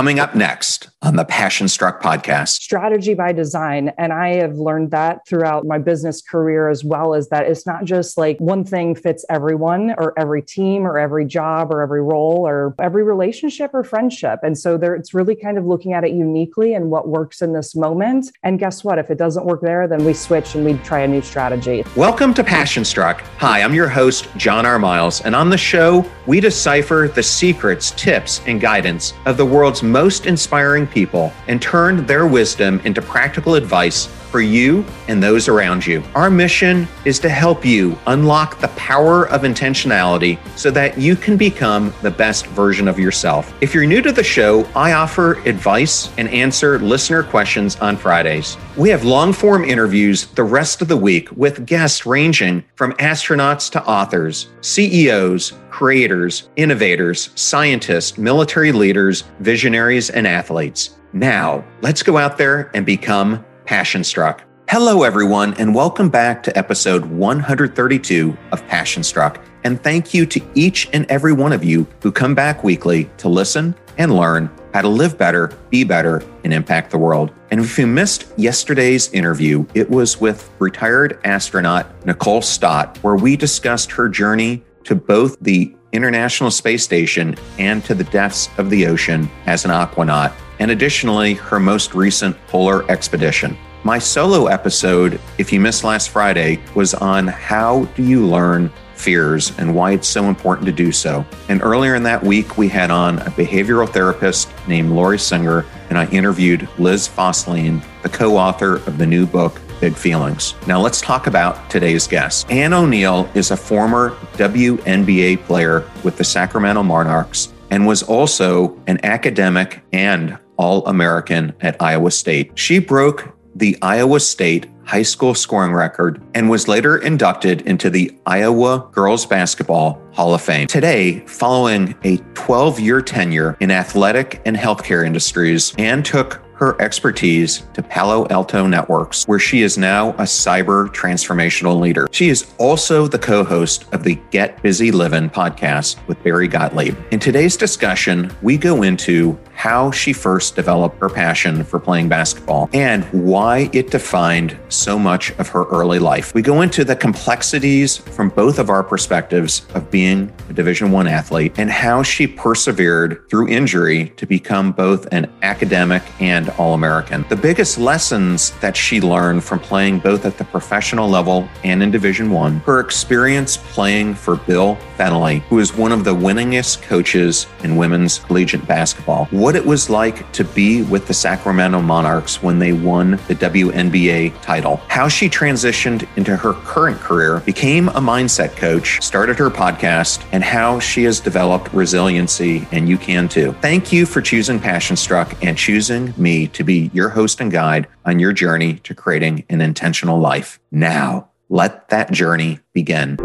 Coming up next on the Passion Struck podcast strategy by design. And I have learned that throughout my business career as well as that it's not just like one thing fits everyone or every team or every job or every role or every relationship or friendship. And so there, it's really kind of looking at it uniquely and what works in this moment. And guess what? If it doesn't work there, then we switch and we try a new strategy. Welcome to Passion Struck. Hi, I'm your host, John R. Miles. And on the show, we decipher the secrets, tips, and guidance of the world's most inspiring people and turned their wisdom into practical advice for you and those around you. Our mission is to help you unlock the power of intentionality so that you can become the best version of yourself. If you're new to the show, I offer advice and answer listener questions on Fridays. We have long form interviews the rest of the week with guests ranging from astronauts to authors, CEOs, creators, innovators, scientists, military leaders, visionaries, and athletes. Now, let's go out there and become Passion Struck. Hello, everyone, and welcome back to episode 132 of Passion Struck. And thank you to each and every one of you who come back weekly to listen and learn how to live better, be better, and impact the world. And if you missed yesterday's interview, it was with retired astronaut Nicole Stott, where we discussed her journey to both the International Space Station and to the depths of the ocean as an aquanaut and additionally, her most recent polar expedition. My solo episode, if you missed last Friday, was on how do you learn fears and why it's so important to do so. And earlier in that week, we had on a behavioral therapist named Lori Singer, and I interviewed Liz Fosslien, the co author of the new book, Big Feelings. Now let's talk about today's guest. Anne O'Neil is a former WNBA player with the Sacramento Monarchs and was also an academic and all American at Iowa State. She broke the Iowa State high school scoring record and was later inducted into the Iowa Girls Basketball Hall of Fame. Today, following a 12 year tenure in athletic and healthcare industries, Anne took her expertise to Palo Alto Networks, where she is now a cyber transformational leader. She is also the co host of the Get Busy Living podcast with Barry Gottlieb. In today's discussion, we go into how she first developed her passion for playing basketball and why it defined so much of her early life. We go into the complexities from both of our perspectives of being a Division 1 athlete and how she persevered through injury to become both an academic and All-American. The biggest lessons that she learned from playing both at the professional level and in Division 1, her experience playing for Bill Fennelly, who is one of the winningest coaches in women's collegiate basketball. What what it was like to be with the Sacramento Monarchs when they won the WNBA title, how she transitioned into her current career, became a mindset coach, started her podcast, and how she has developed resiliency, and you can too. Thank you for choosing Passion Struck and choosing me to be your host and guide on your journey to creating an intentional life. Now, let that journey begin.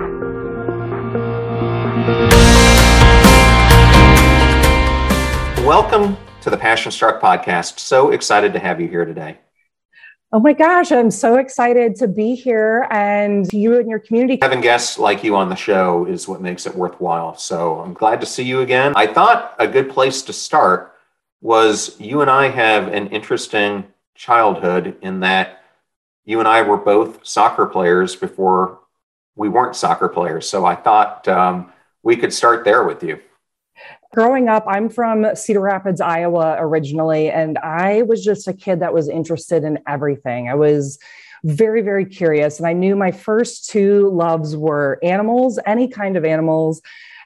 Welcome to the Passion Struck podcast. So excited to have you here today. Oh my gosh, I'm so excited to be here and you and your community. Having guests like you on the show is what makes it worthwhile. So I'm glad to see you again. I thought a good place to start was you and I have an interesting childhood in that you and I were both soccer players before we weren't soccer players. So I thought um, we could start there with you. Growing up, I'm from Cedar Rapids, Iowa originally, and I was just a kid that was interested in everything. I was very, very curious, and I knew my first two loves were animals, any kind of animals,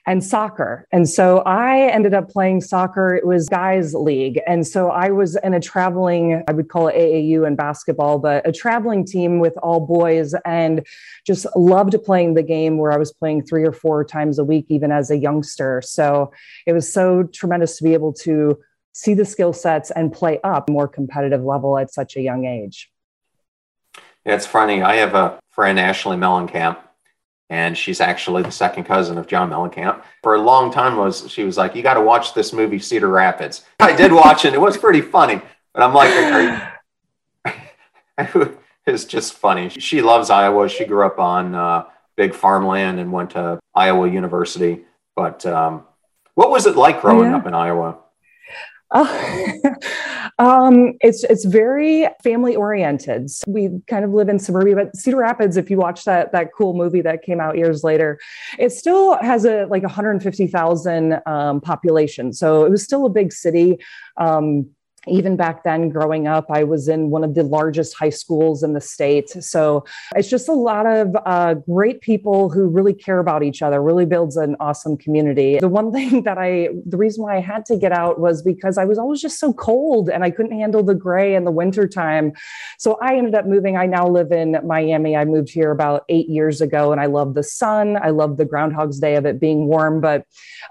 and soccer. And so I ended up playing soccer. It was guys league. And so I was in a traveling, I would call it AAU in basketball, but a traveling team with all boys and just loved playing the game where I was playing three or four times a week, even as a youngster. So it was so tremendous to be able to see the skill sets and play up more competitive level at such a young age. Yeah, it's funny. I have a friend, Ashley Mellencamp, and she's actually the second cousin of John Mellencamp. For a long time, was she was like, "You got to watch this movie, Cedar Rapids." I did watch it; it was pretty funny. But I'm like, it's just funny. She loves Iowa. She grew up on uh, big farmland and went to Iowa University. But um, what was it like growing yeah. up in Iowa? Uh, um, it's it's very family oriented. We kind of live in suburbia, but Cedar Rapids. If you watch that that cool movie that came out years later, it still has a like 150,000 um, population. So it was still a big city. Um, even back then growing up i was in one of the largest high schools in the state. So it's just a lot of uh, great people who really care about each other really builds an awesome community. The one thing that i the reason why i had to get out was because i was always just so cold and i couldn't handle the gray in the winter time so i ended up moving. I now live in miami. I moved here about eight years ago and i love the sun. I love the groundhog's day of it being warm. But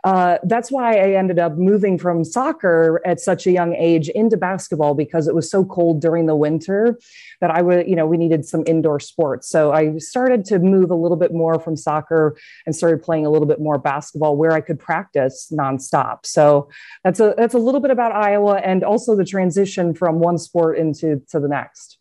uh, that's why i ended up moving from soccer at such a young age into basketball because it was so cold during the winter that I would, you know, we needed some indoor sports. So I started to move a little bit more from soccer and started playing a little bit more basketball where I could practice nonstop. So that's a that's a little bit about Iowa and also the transition from one sport into to the next.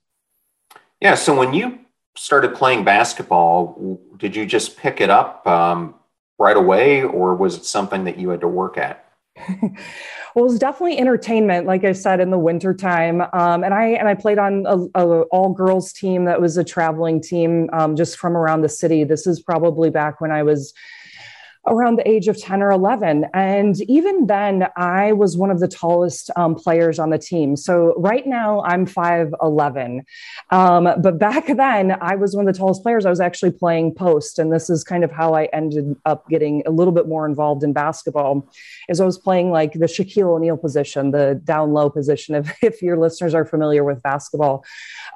Yeah. So when you started playing basketball, did you just pick it up um, right away, or was it something that you had to work at? Well, it was definitely entertainment, like I said, in the wintertime. Um, and I and I played on a, a all girls team that was a traveling team um, just from around the city. This is probably back when I was around the age of 10 or 11. And even then, I was one of the tallest um, players on the team. So right now, I'm 5'11. Um, but back then, I was one of the tallest players. I was actually playing post. And this is kind of how I ended up getting a little bit more involved in basketball, as I was playing like the Shaquille O'Neal position, the down low position, if, if your listeners are familiar with basketball.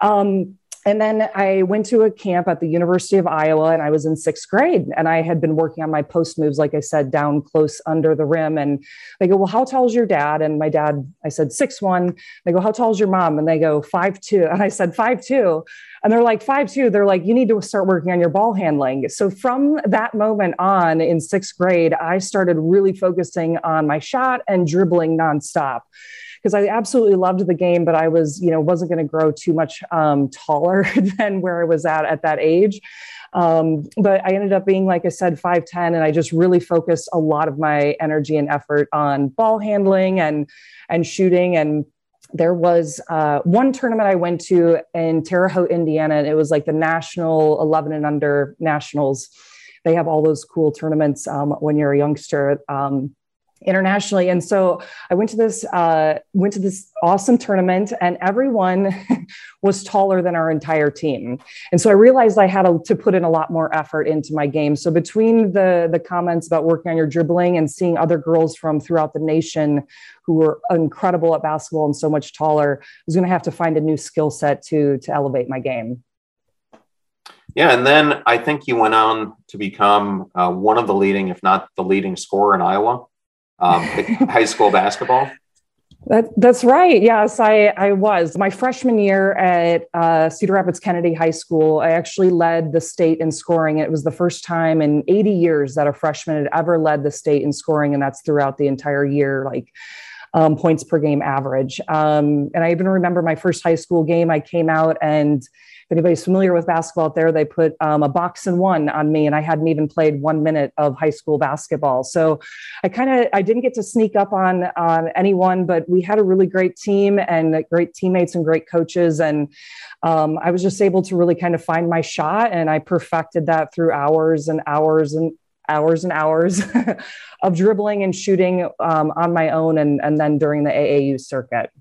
Um, and then I went to a camp at the University of Iowa and I was in sixth grade and I had been working on my post moves, like I said, down close under the rim. And they go, Well, how tall is your dad? And my dad, I said, six one. They go, How tall is your mom? And they go, five two. And I said, five two. And they're like, five two. They're like, You need to start working on your ball handling. So from that moment on in sixth grade, I started really focusing on my shot and dribbling nonstop because I absolutely loved the game, but I was, you know, wasn't going to grow too much um, taller than where I was at at that age. Um, but I ended up being, like I said, 5'10, and I just really focused a lot of my energy and effort on ball handling and and shooting. And there was uh, one tournament I went to in Terre Haute, Indiana, and it was like the national 11 and under nationals. They have all those cool tournaments um, when you're a youngster. Um, internationally. And so i went to this uh, went to this awesome tournament and everyone was taller than our entire team. And so i realized i had to put in a lot more effort into my game. So between the the comments about working on your dribbling and seeing other girls from throughout the nation who were incredible at basketball and so much taller i was going to have to find a new skill set to to elevate my game. Yeah, and then I think you went on to become uh, one of the leading, if not the leading scorer in Iowa um, high school basketball? That, that's right. Yes, I, I was. My freshman year at uh, Cedar Rapids Kennedy High School, I actually led the state in scoring. It was the first time in 80 years that a freshman had ever led the state in scoring, and that's throughout the entire year, like um, points per game average. Um, and I even remember my first high school game, I came out and anybody's familiar with basketball out there, they put um, a box and one on me, and I hadn't even played one minute of high school basketball. So I kind of I didn't get to sneak up on on anyone, but we had a really great team and great teammates and great coaches, and um, I was just able to really kind of find my shot, and I perfected that through hours and hours and hours and hours of dribbling and shooting um, on my own and, and then during the AAU circuit.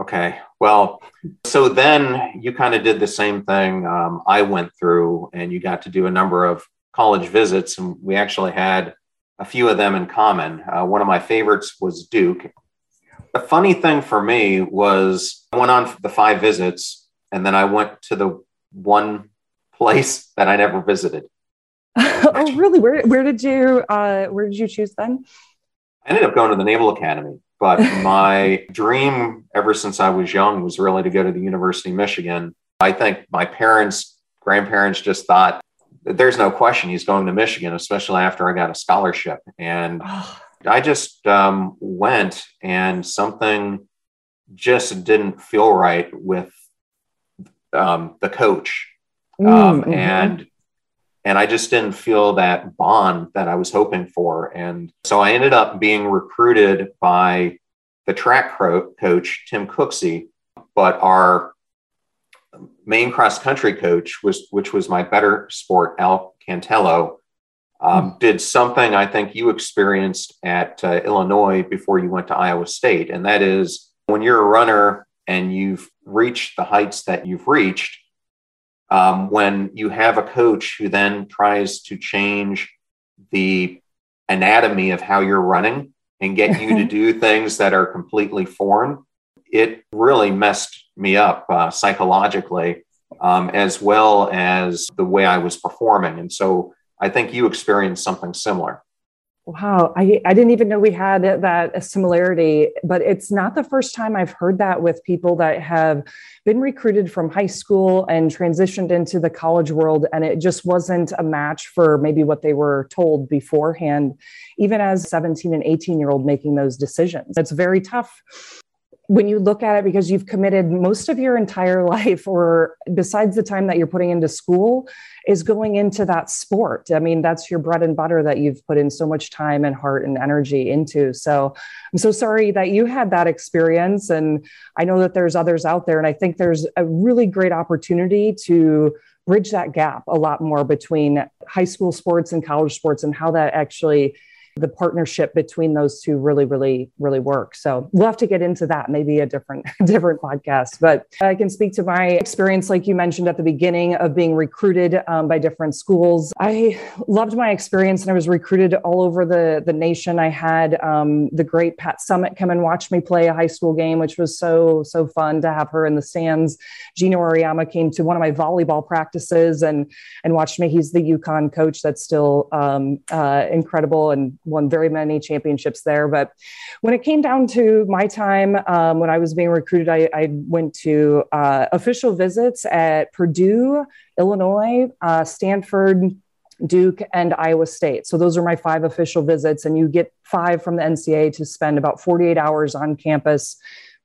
Okay. Well, so then you kind of did the same thing um, I went through, and you got to do a number of college visits, and we actually had a few of them in common. Uh, one of my favorites was Duke. The funny thing for me was I went on the five visits, and then I went to the one place that I never visited. oh, really? Where where did you uh, where did you choose then? I ended up going to the Naval Academy. But my dream ever since I was young was really to go to the University of Michigan. I think my parents, grandparents just thought there's no question he's going to Michigan, especially after I got a scholarship. And I just um, went and something just didn't feel right with um, the coach. Mm, um, mm-hmm. And and I just didn't feel that bond that I was hoping for. And so I ended up being recruited by the track coach, Tim Cooksey, but our main cross country coach was, which was my better sport, Al Cantello, um, hmm. did something I think you experienced at uh, Illinois before you went to Iowa State. And that is when you're a runner and you've reached the heights that you've reached, um, when you have a coach who then tries to change the anatomy of how you're running and get you to do things that are completely foreign, it really messed me up uh, psychologically um, as well as the way I was performing. And so I think you experienced something similar. Wow, I, I didn't even know we had that similarity, but it's not the first time I've heard that with people that have been recruited from high school and transitioned into the college world. And it just wasn't a match for maybe what they were told beforehand, even as 17 and 18 year old making those decisions. It's very tough when you look at it because you've committed most of your entire life or besides the time that you're putting into school is going into that sport. I mean that's your bread and butter that you've put in so much time and heart and energy into. So i'm so sorry that you had that experience and i know that there's others out there and i think there's a really great opportunity to bridge that gap a lot more between high school sports and college sports and how that actually the partnership between those two really, really, really work. So we'll have to get into that, maybe a different, different podcast. But I can speak to my experience, like you mentioned at the beginning, of being recruited um, by different schools. I loved my experience, and I was recruited all over the the nation. I had um, the great Pat Summitt come and watch me play a high school game, which was so so fun to have her in the stands. Geno Auriemma came to one of my volleyball practices and and watched me. He's the UConn coach that's still um, uh, incredible and won very many championships there. But when it came down to my time, um, when I was being recruited, I, I went to uh, official visits at Purdue, Illinois, uh, Stanford, Duke, and Iowa State. So those are my five official visits, and you get five from the NCAA to spend about 48 hours on campus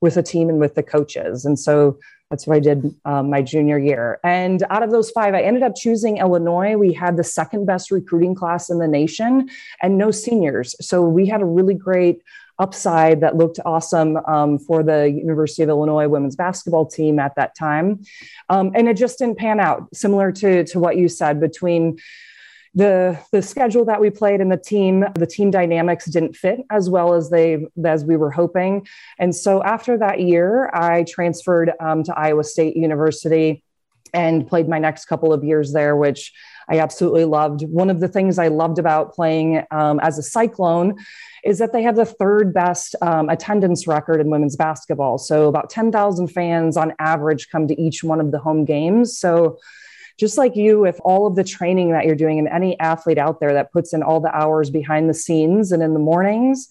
with a team and with the coaches. And so that's what I did um, my junior year. And out of those five, I ended up choosing Illinois. We had the second best recruiting class in the nation and no seniors. So we had a really great upside that looked awesome um, for the University of Illinois women's basketball team at that time. Um, and it just didn't pan out, similar to, to what you said between the the schedule that we played and the team the team dynamics didn't fit as well as they as we were hoping. And so after that year i transferred um, to iowa state university and played my next couple of years there which i absolutely loved. One of the things i loved about playing um, as a cyclone is that they have the third best um, attendance record in women's basketball. So about 10000 fans on average come to each one of the home games. So just like you with all of the training that you're doing and any athlete out there that puts in all the hours behind the scenes and in the mornings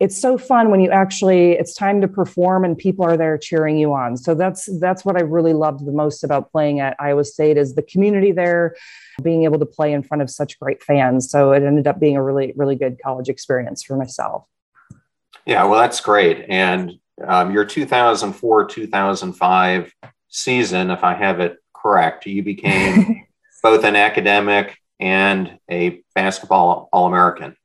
it's so fun when you actually it's time to perform and people are there cheering you on. So that's that's what i really loved the most about playing at iowa state is the community there being able to play in front of such great fans. So it ended up being a really really good college experience for myself. Yeah well that's great. And um, your 2004 2005 season if i have it correct. You became both an academic and a basketball All American.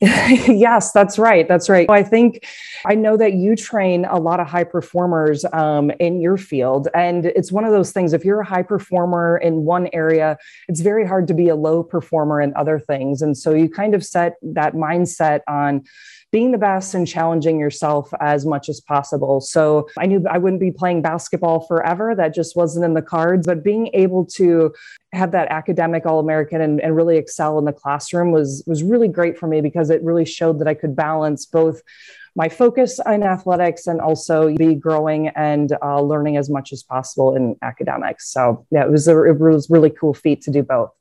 yes, that's right. That's right. I think I know that you train a lot of high performers um, in your field. And it's one of those things, if you're a high performer in one area, it's very hard to be a low performer in other things. And so you kind of set that mindset on being the best and challenging yourself as much as possible. So I knew I wouldn't be playing basketball forever. That just wasn't in the cards. But being able to have that academic all-American and, and really excel in the classroom was was really great for me because it really showed that I could balance both my focus in athletics and also be growing and uh, learning as much as possible in academics. So yeah, it was a it was really cool feat to do both.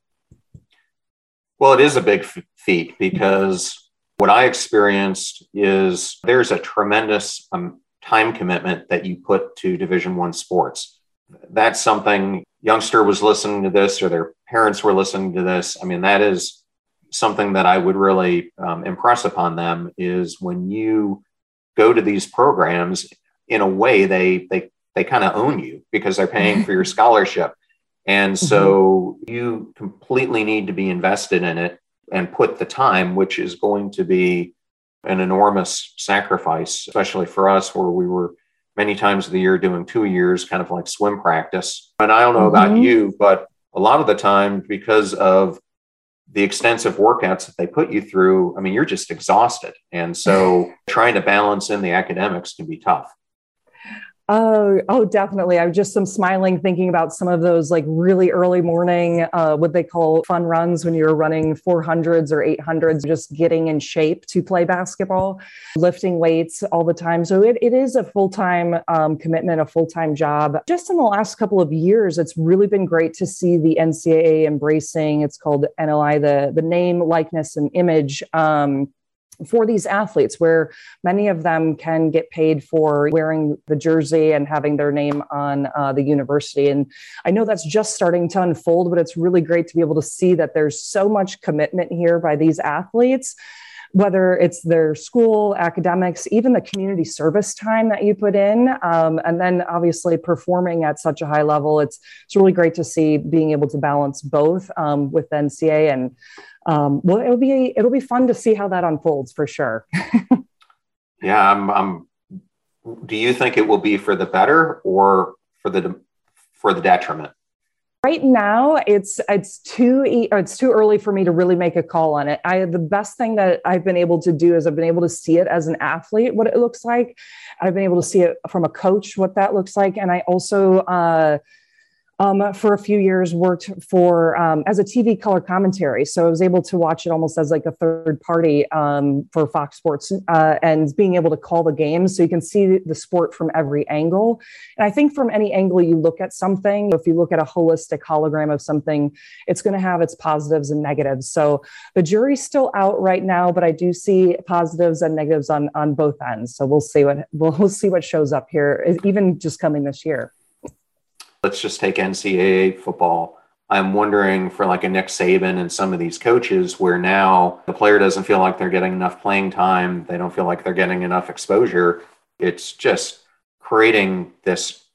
Well, it is a big feat because what I experienced is there's a tremendous um, time commitment that you put to Division One sports. That's something youngster was listening to this or their parents were listening to this. I mean, that is something that I would really um, impress upon them is when you go to these programs in a way they they they kind of own you because they're paying for your scholarship And mm-hmm. so mm-hmm. you completely need to be invested in it and put the time, which is going to be an enormous sacrifice, especially for us, where we were many times of the year doing two years, kind of like swim practice. And I don't know mm-hmm. about you, but a lot of the time, because of the extensive workouts that they put you through, I mean, you're just exhausted. And so trying to balance in the academics can be tough. Oh, oh, definitely. I'm just some smiling thinking about some of those like really early morning, uh, what they call fun runs when you're running 400s or 800s, just getting in shape to play basketball, lifting weights all the time. So it, it is a full time um, commitment, a full time job. Just in the last couple of years, it's really been great to see the NCAA embracing. It's called NLI, the the name, likeness, and image. Um, for these athletes where many of them can get paid for wearing the jersey and having their name on uh, the university. And i know that's just starting to unfold but it's really great to be able to see that there's so much commitment here by these athletes whether it's their school academics even the community service time that you put in um, and then obviously performing at such a high level. It's it's really great to see being able to balance both um, with nca and um, well, it'll be it'll be fun to see how that unfolds for sure. yeah, I'm, I'm. Do you think it will be for the better or for the for the detriment? Right now, it's it's too it's too early for me to really make a call on it. I the best thing that I've been able to do is I've been able to see it as an athlete what it looks like. I've been able to see it from a coach what that looks like, and I also. Uh, um, for a few years worked for um, as a TV color commentary. So I was able to watch it almost as like a third party um, for Fox Sports uh, and being able to call the games so you can see the sport from every angle. And I think from any angle you look at something, if you look at a holistic hologram of something, it's going to have its positives and negatives. So the jury's still out right now, but I do see positives and negatives on on both ends. So we'll see what we'll, we'll see what shows up here, even just coming this year let's just take NCAA football. I'm wondering for like a Nick Saban and some of these coaches where now the player doesn't feel like they're getting enough playing time, they don't feel like they're getting enough exposure. It's just creating this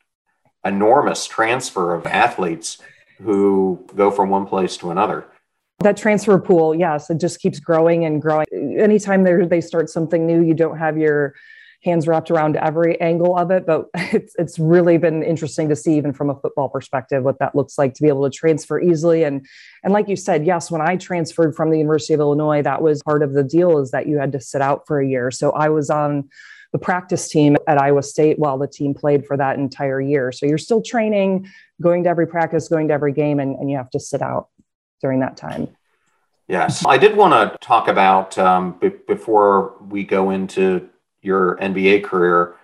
enormous transfer of athletes who go from one place to another. That transfer pool, yes, it just keeps growing and growing. Anytime they start something new, you don't have your hands wrapped around every angle of it, but it's it's really been interesting to see even from a football perspective what that looks like to be able to transfer easily and and like you said, yes, when I transferred from the University of Illinois, that was part of the deal is that you had to sit out for a year. So I was on the practice team at Iowa State while the team played for that entire year. So you're still training, going to every practice, going to every game, and, and you have to sit out during that time. Yes, I did want to talk about um, b- before we go into your NBA career.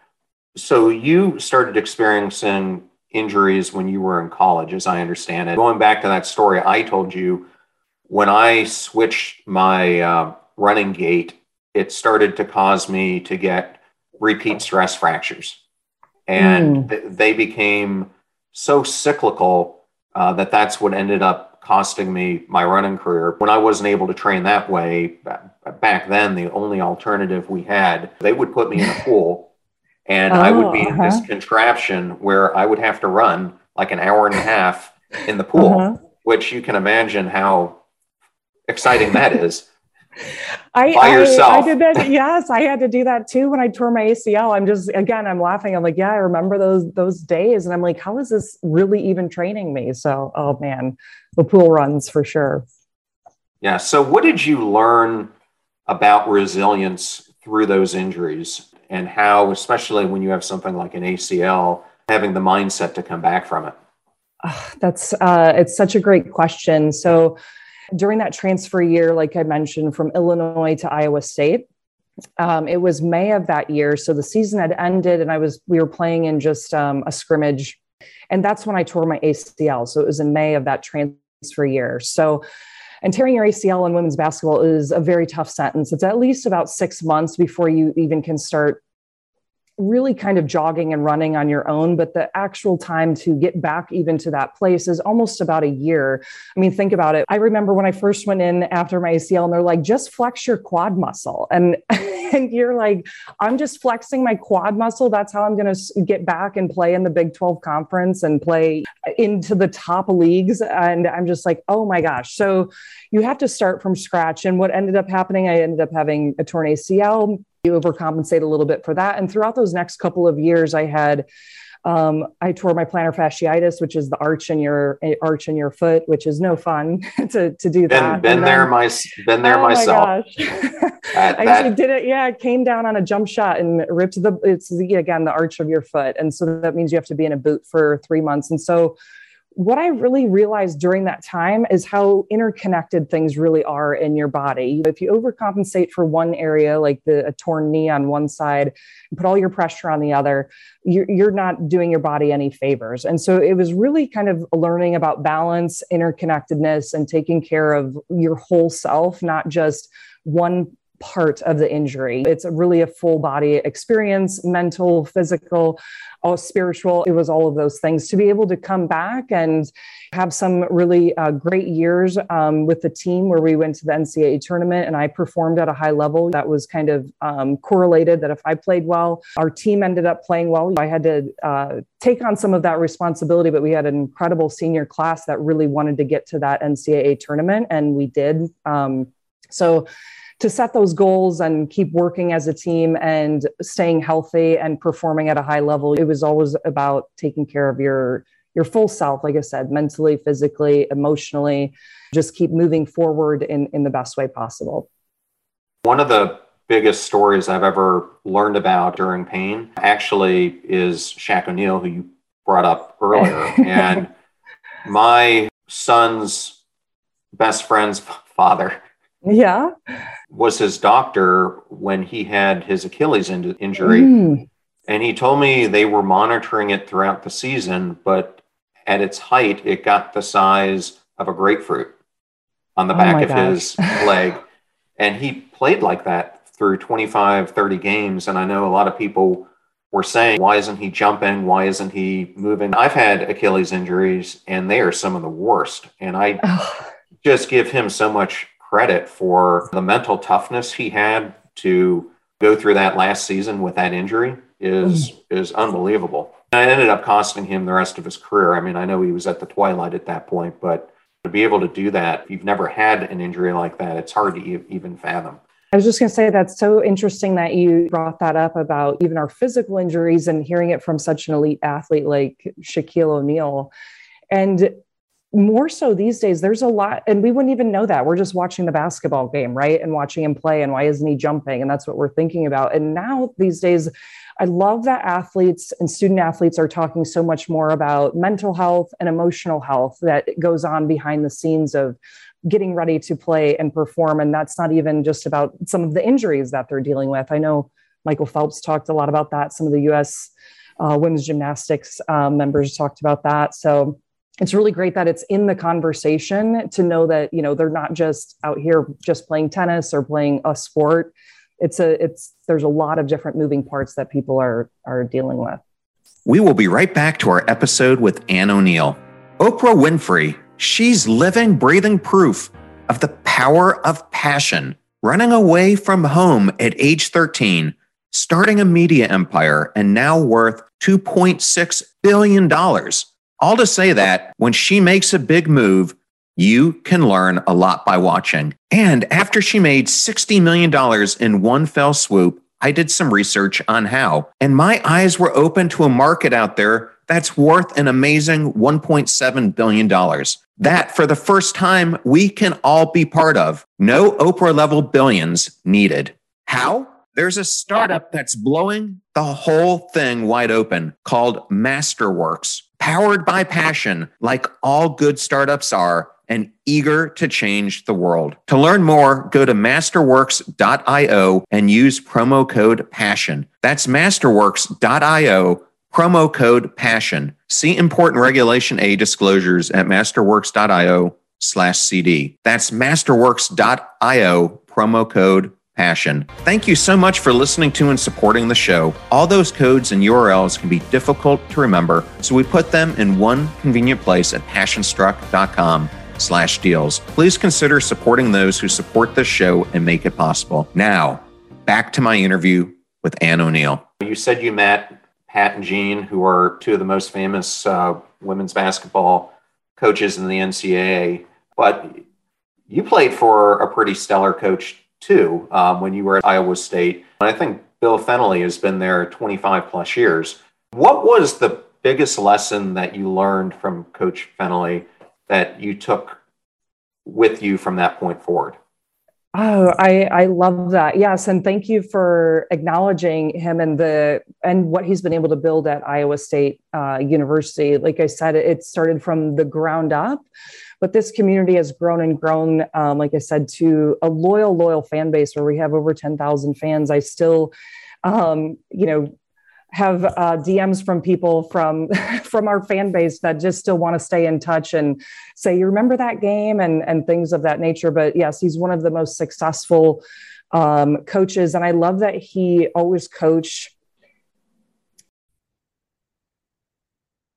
So you started experiencing injuries when you were in college, as I understand it. Going back to that story I told you, when I switched my uh, running gait, it started to cause me to get repeat stress fractures. And mm. th- they became so cyclical uh, that that's what ended up costing me my running career. When I wasn't able to train that way back then, the only alternative we had, they would put me in a pool and oh, I would be uh-huh. in this uh-huh. contraption where I would have to run like an hour and a half in the pool, uh-huh. which you can imagine how exciting that is. I, by yourself. I, I, did that. Yes, I had to do that too when I tore my ACL. I'm just again, I'm laughing. I'm like, yeah, I remember those those days, and I'm like, how is this really even training me? So, oh man, the pool runs for sure. Yeah. So, what did you learn about resilience through those injuries, and how, especially when you have something like an ACL, having the mindset to come back from it? Oh, that's uh, it's such a great question. So during that transfer year, like I mentioned, from Illinois to Iowa State, um, it was May of that year. So the season had ended, and I was we were playing in just um, a scrimmage, and that's when I tore my ACL. So it was in May of that transfer year. So. And tearing your ACL in women's basketball is a very tough sentence. It's at least about six months before you even can start really kind of jogging and running on your own, but the actual time to get back even to that place is almost about a year. I mean, think about it. I remember when I first went in after my ACL and they're like, just flex your quad muscle. And and you're like, I'm just flexing my quad muscle. That's how I'm going to get back and play in the Big 12 conference and play into the top leagues. And I'm just like, oh my gosh. So you have to start from scratch. And what ended up happening, I ended up having a torn ACL. You overcompensate a little bit for that. And throughout those next couple of years, I had um, I tore my plantar fasciitis, which is the arch in your arch in your foot, which is no fun to, to do that. Been, been there, my been there oh myself. My I actually did it. Yeah, I came down on a jump shot and ripped the. It's the, again the arch of your foot, and so that means you have to be in a boot for three months. And so what I really realized during that time is how interconnected things really are in your body. If you overcompensate for one area, like the a torn knee on one side, and put all your pressure on the other, you're, you're not doing your body any favors. And so it was really kind of learning about balance, interconnectedness, and taking care of your whole self, not just one part of the injury. It's really a full body experience, mental, physical, all spiritual. It was all of those things to be able to come back and have some really uh, great years um, with the team where we went to the NCAA tournament and I performed at a high level. That was kind of um, correlated that if I played well, our team ended up playing well. I had to uh, take on some of that responsibility, but we had an incredible senior class that really wanted to get to that NCAA tournament, and we did. Um, so to set those goals and keep working as a team and staying healthy and performing at a high level it was always about taking care of your your full self like i said mentally physically emotionally. Just keep moving forward in in the best way possible. One of the biggest stories i've ever learned about during pain actually is Shaq O'Neal who you brought up earlier. And my son's best friend's father yeah was his doctor when he had his Achilles in- injury. Mm. And he told me they were monitoring it throughout the season, but at its height, it got the size of a grapefruit on the oh back of gosh. his leg. And he played like that through 25, 30 games. And I know a lot of people were saying, why isn't he jumping? Why isn't he moving? I've had Achilles injuries, and they are some of the worst. And I just give him so much credit for the mental toughness he had to go through that last season with that injury is mm. is unbelievable. And it ended up costing him the rest of his career. I mean, I know he was at the twilight at that point, but to be able to do that, if you've never had an injury like that, it's hard to even fathom. I was just going to say that's so interesting that you brought that up about even our physical injuries and hearing it from such an elite athlete like Shaquille O'Neal. And more so these days there's a lot and we wouldn't even know that. We're just watching the basketball game right? And watching him play and why isn't he jumping? And that's what we're thinking about. And now these days i love that athletes and student athletes are talking so much more about mental health and emotional health that goes on behind the scenes of getting ready to play and perform. And that's not even just about some of the injuries that they're dealing with. I know michael phelps talked a lot about that some of the us uh, women's gymnastics um, members talked about that. So it's really great that it's in the conversation to know that you know they're not just out here just playing tennis or playing a sport. It's a it's there's a lot of different moving parts that people are are dealing with. We will be right back to our episode with anne o'neil. Oprah winfrey she's living breathing proof of the power of passion running away from home at age 13 starting a media empire and now worth 2.6 billion dollars all to say that when she makes a big move, you can learn a lot by watching. And after she made $60 million in one fell swoop, I did some research on how. And my eyes were open to a market out there that's worth an amazing $1.7 billion. That, for the first time, we can all be part of. No Oprah level billions needed. How? There's a startup that's blowing the whole thing wide open called Masterworks powered by passion, like all good startups are, and eager to change the world. To learn more, go to masterworks.io and use promo code PASSION. That's masterworks.io, promo code PASSION. See important Regulation A disclosures at masterworks.io slash CD. That's masterworks.io, promo code passion. Thank you so much for listening to and supporting the show. All those codes and URLs can be difficult to remember, so we put them in one convenient place at passionstruck.com slash deals. Please consider supporting those who support this show and make it possible. Now, back to my interview with Anne O'Neil. You said you met Pat and Jean, who are two of the most famous uh, women's basketball coaches in the NCAA, but you played for a pretty stellar coach too um, when you were at Iowa State. And I think Bill Fennelly has been there 25 plus years. What was the biggest lesson that you learned from Coach Fennelly that you took with you from that point forward? Oh, I I love that. Yes, and thank you for acknowledging him and the and what he's been able to build at Iowa State uh, University. Like I said, it started from the ground up, but this community has grown and grown. Um, like I said, to a loyal, loyal fan base where we have over ten thousand fans. I still, um, you know, have uh, DMs from people from from our fan base that just still want to stay in touch and say, "You remember that game?" and and things of that nature. But yes, he's one of the most successful um, coaches, and I love that he always coached.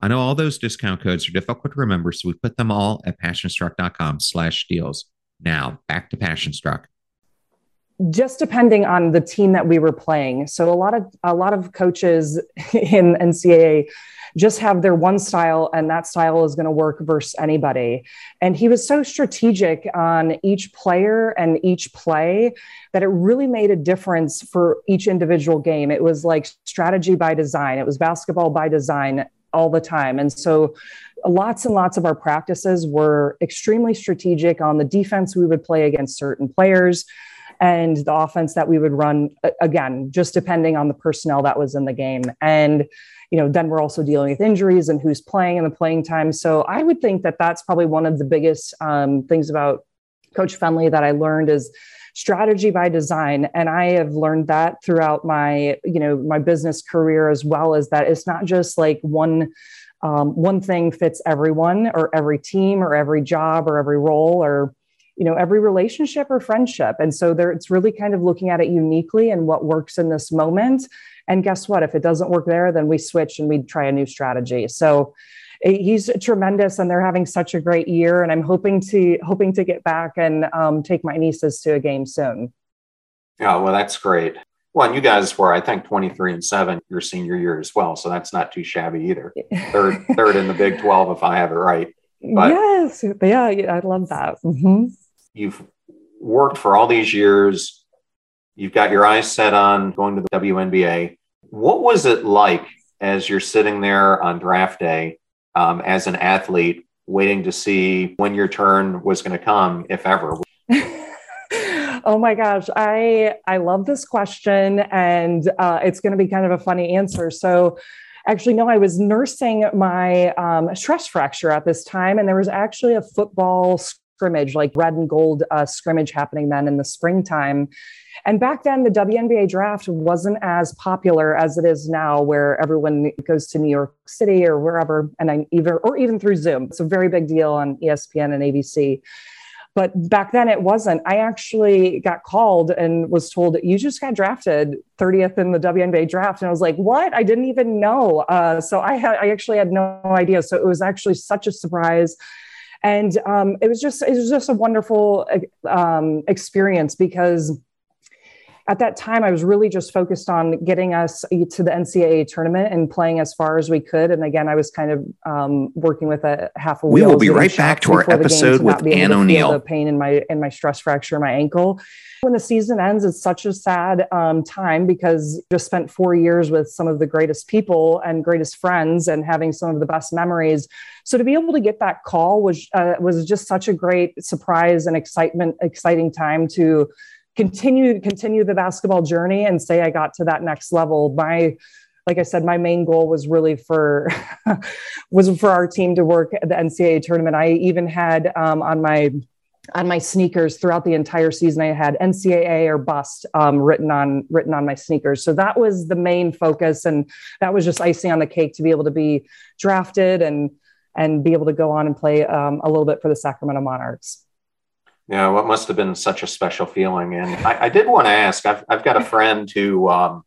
I know all those discount codes are difficult to remember, so we put them all at passionstruck.com slash deals. Now, back to Passionstruck just depending on the team that we were playing. So a lot of a lot of coaches in NCAA just have their one style and that style is going to work versus anybody. And he was so strategic on each player and each play that it really made a difference for each individual game. It was like strategy by design. It was basketball by design all the time. And so lots and lots of our practices were extremely strategic on the defense we would play against certain players and the offense that we would run again just depending on the personnel that was in the game and you know then we're also dealing with injuries and who's playing and the playing time so i would think that that's probably one of the biggest um, things about coach fennelly that i learned is strategy by design. And i have learned that throughout my you know my business career as well as that it's not just like one um, one thing fits everyone or every team or every job or every role or you know every relationship or friendship. And so there it's really kind of looking at it uniquely and what works in this moment. And guess what? If it doesn't work there then we switch and we try a new strategy. So he's tremendous and they're having such a great year and i'm hoping to hoping to get back and um, take my nieces to a game soon yeah well that's great well, and you guys were, I think, 23 and 7 your senior year as well. So that's not too shabby either. Third, third in the Big 12, if I have it right. But yes. Yeah, I love that. Mm-hmm you've worked for all these years. You've got your eyes set on going to the WNBA. What was it like as you're sitting there on draft day um, as an athlete, waiting to see when your turn was going to come, if ever? oh my gosh, I I love this question, and uh, it's going to be kind of a funny answer. So actually no i was nursing my um, stress fracture at this time and there was actually a football scrimmage, like red and gold uh, scrimmage happening then in the springtime. And back then, the WNBA draft wasn't as popular as it is now, where everyone goes to New York City or wherever, and I even or even through Zoom. It's a very big deal on ESPN and ABC. But back then it wasn't. I actually got called and was told you just got drafted 30th in the WNBA draft. And I was like, what? I didn't even know. Uh, so I had, I actually had no idea. So it was actually such a surprise. And um, it was just, it was just a wonderful um, experience because at that time, I was really just focused on getting us to the NCAA tournament and playing as far as we could. And again, I was kind of um, working with a half a. We will be right back to our episode with Anne O'Neil. The pain in my in my stress fracture in my ankle. When the season ends, it's such a sad um, time because just spent four years with some of the greatest people and greatest friends and having some of the best memories. So to be able to get that call was uh, was just such a great surprise and excitement, exciting time to continue continue the basketball journey and say I got to that next level. My like I said, my main goal was really for was for our team to work at the NCAA tournament. I even had um, on my on my sneakers throughout the entire season. I had NCAA or bust um, written on written on my sneakers. So that was the main focus, and that was just icing on the cake to be able to be drafted and and be able to go on and play um, a little bit for the Sacramento Monarchs. Yeah, what must have been such a special feeling. And I, I did want to ask. I've I've got a friend who um,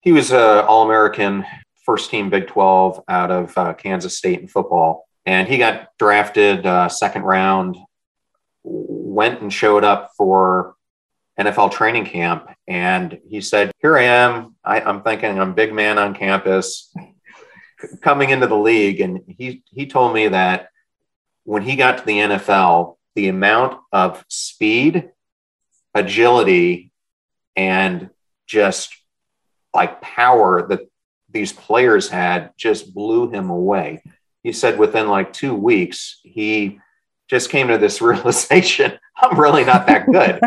he was a All American first team Big Twelve out of uh, Kansas State in football, and he got drafted uh, second round. Went and showed up for NFL training camp, and he said, "Here I am. I, I'm thinking I'm big man on campus." coming into the league and he he told me that when he got to the NFL the amount of speed, agility, and just like power that these players had just blew him away. He said within like two weeks, he just came to this realization I'm really not that good.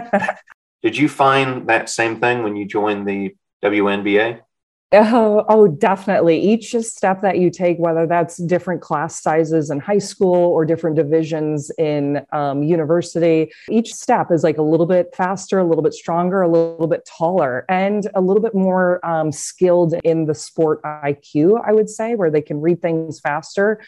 Did you find that same thing when you joined the WNBA? Oh, oh, definitely. Each step that you take, whether that's different class sizes in high school or different divisions in um, university, each step is like a little bit faster, a little bit stronger, a little bit taller, and a little bit more um, skilled in the sport IQ, I would say, where they can read things faster.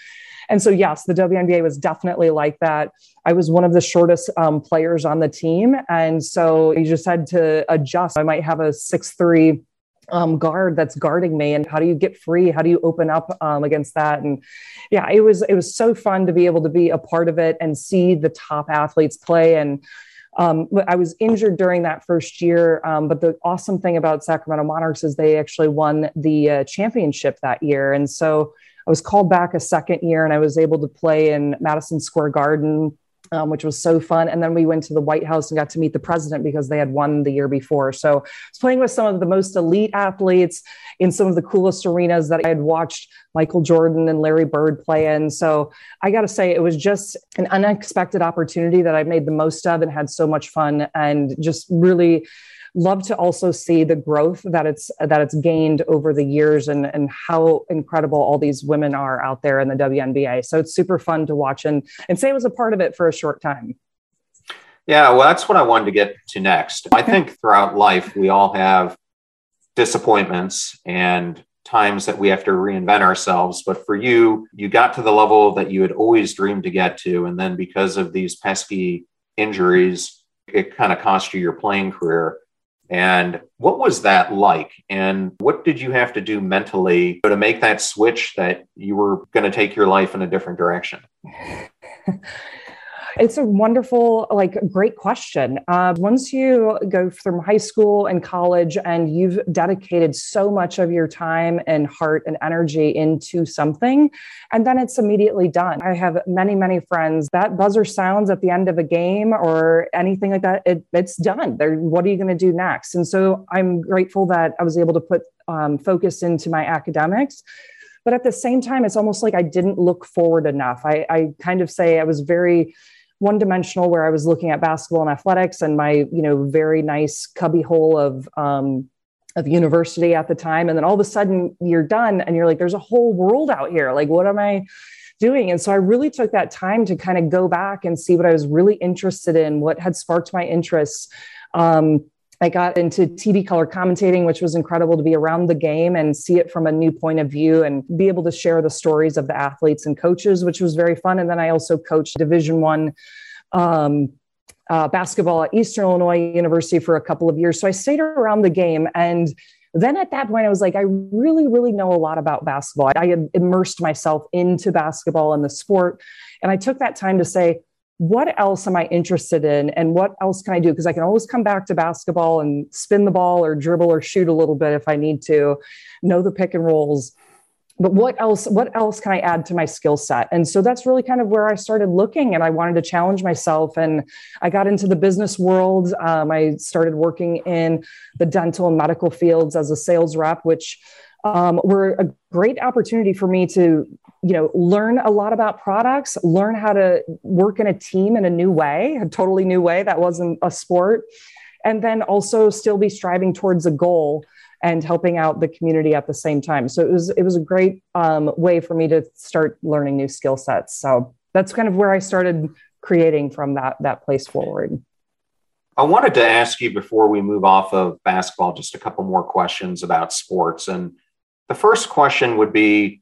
And so, yes, the WNBA was definitely like that. I was one of the shortest um, players on the team. And so you just had to adjust. I might have a six three um, guard that's guarding me and how do you get free? How do you open up um, against that? And yeah it was it was so fun to be able to be a part of it and see the top athletes play. And um, I was injured during that first year, um, but the awesome thing about Sacramento Monarchs is they actually won the uh, championship that year, and so I was called back a second year, and I was able to play in Madison Square Garden um, which was so fun. And then we went to the White House and got to meet the president because they had won the year before. So I was playing with some of the most elite athletes in some of the coolest arenas that I had watched Michael Jordan and Larry Bird play in. So I got to say, it was just an unexpected opportunity that I made the most of and had so much fun and just really love to also see the growth that it's that it's gained over the years and and how incredible all these women are out there in the WNBA. So it's super fun to watch and and say it was a part of it for a short time. Yeah, well, that's what I wanted to get to next. I think throughout life we all have disappointments and times that we have to reinvent ourselves. But for you, you got to the level that you had always dreamed to get to. And then because of these pesky injuries, it kind of cost you your playing career. And what was that like? And what did you have to do mentally to make that switch that you were going to take your life in a different direction? It's a wonderful, like, great question. Uh, once you go from high school and college and you've dedicated so much of your time and heart and energy into something, and then it's immediately done. I have many, many friends that buzzer sounds at the end of a game or anything like that. It, it's done. They're, what are you going to do next? And so I'm grateful that I was able to put um, focus into my academics but at the same time it's almost like i didn't look forward enough I, I, kind of say i was very one dimensional where I was looking at basketball and athletics and my, you know, very nice cubby hole of, um, of university at the time. And then all of a sudden you're done and you're like, there's a whole world out here. Like, what am I doing. And so I really took that time to kind of go back and see what I was really interested in, what had sparked my interests. Um, I got into TV color commentating, which was incredible to be around the game and see it from a new point of view and be able to share the stories of the athletes and coaches, which was very fun. And then I also coached Division One um, uh, basketball at Eastern Illinois University for a couple of years. So I stayed around the game and then at that point, I was like, I really, really know a lot about basketball. I had immersed myself into basketball and the sport. And I took that time to say, what else am I interested in? And what else can I do? Because I can always come back to basketball and spin the ball or dribble or shoot a little bit if I need to, know the pick and rolls but what else what else can i add to my skill set and so that's really kind of where i started looking and i wanted to challenge myself and i got into the business world um, i started working in the dental and medical fields as a sales rep which um, were a great opportunity for me to you know learn a lot about products learn how to work in a team in a new way a totally new way that wasn't a sport and then also still be striving towards a goal and helping out the community at the same time. So it was it was a great um, way for me to start learning new skill sets. So that's kind of where I started creating from that that place forward. I wanted to ask you before we move off of basketball just a couple more questions about sports. And the first question would be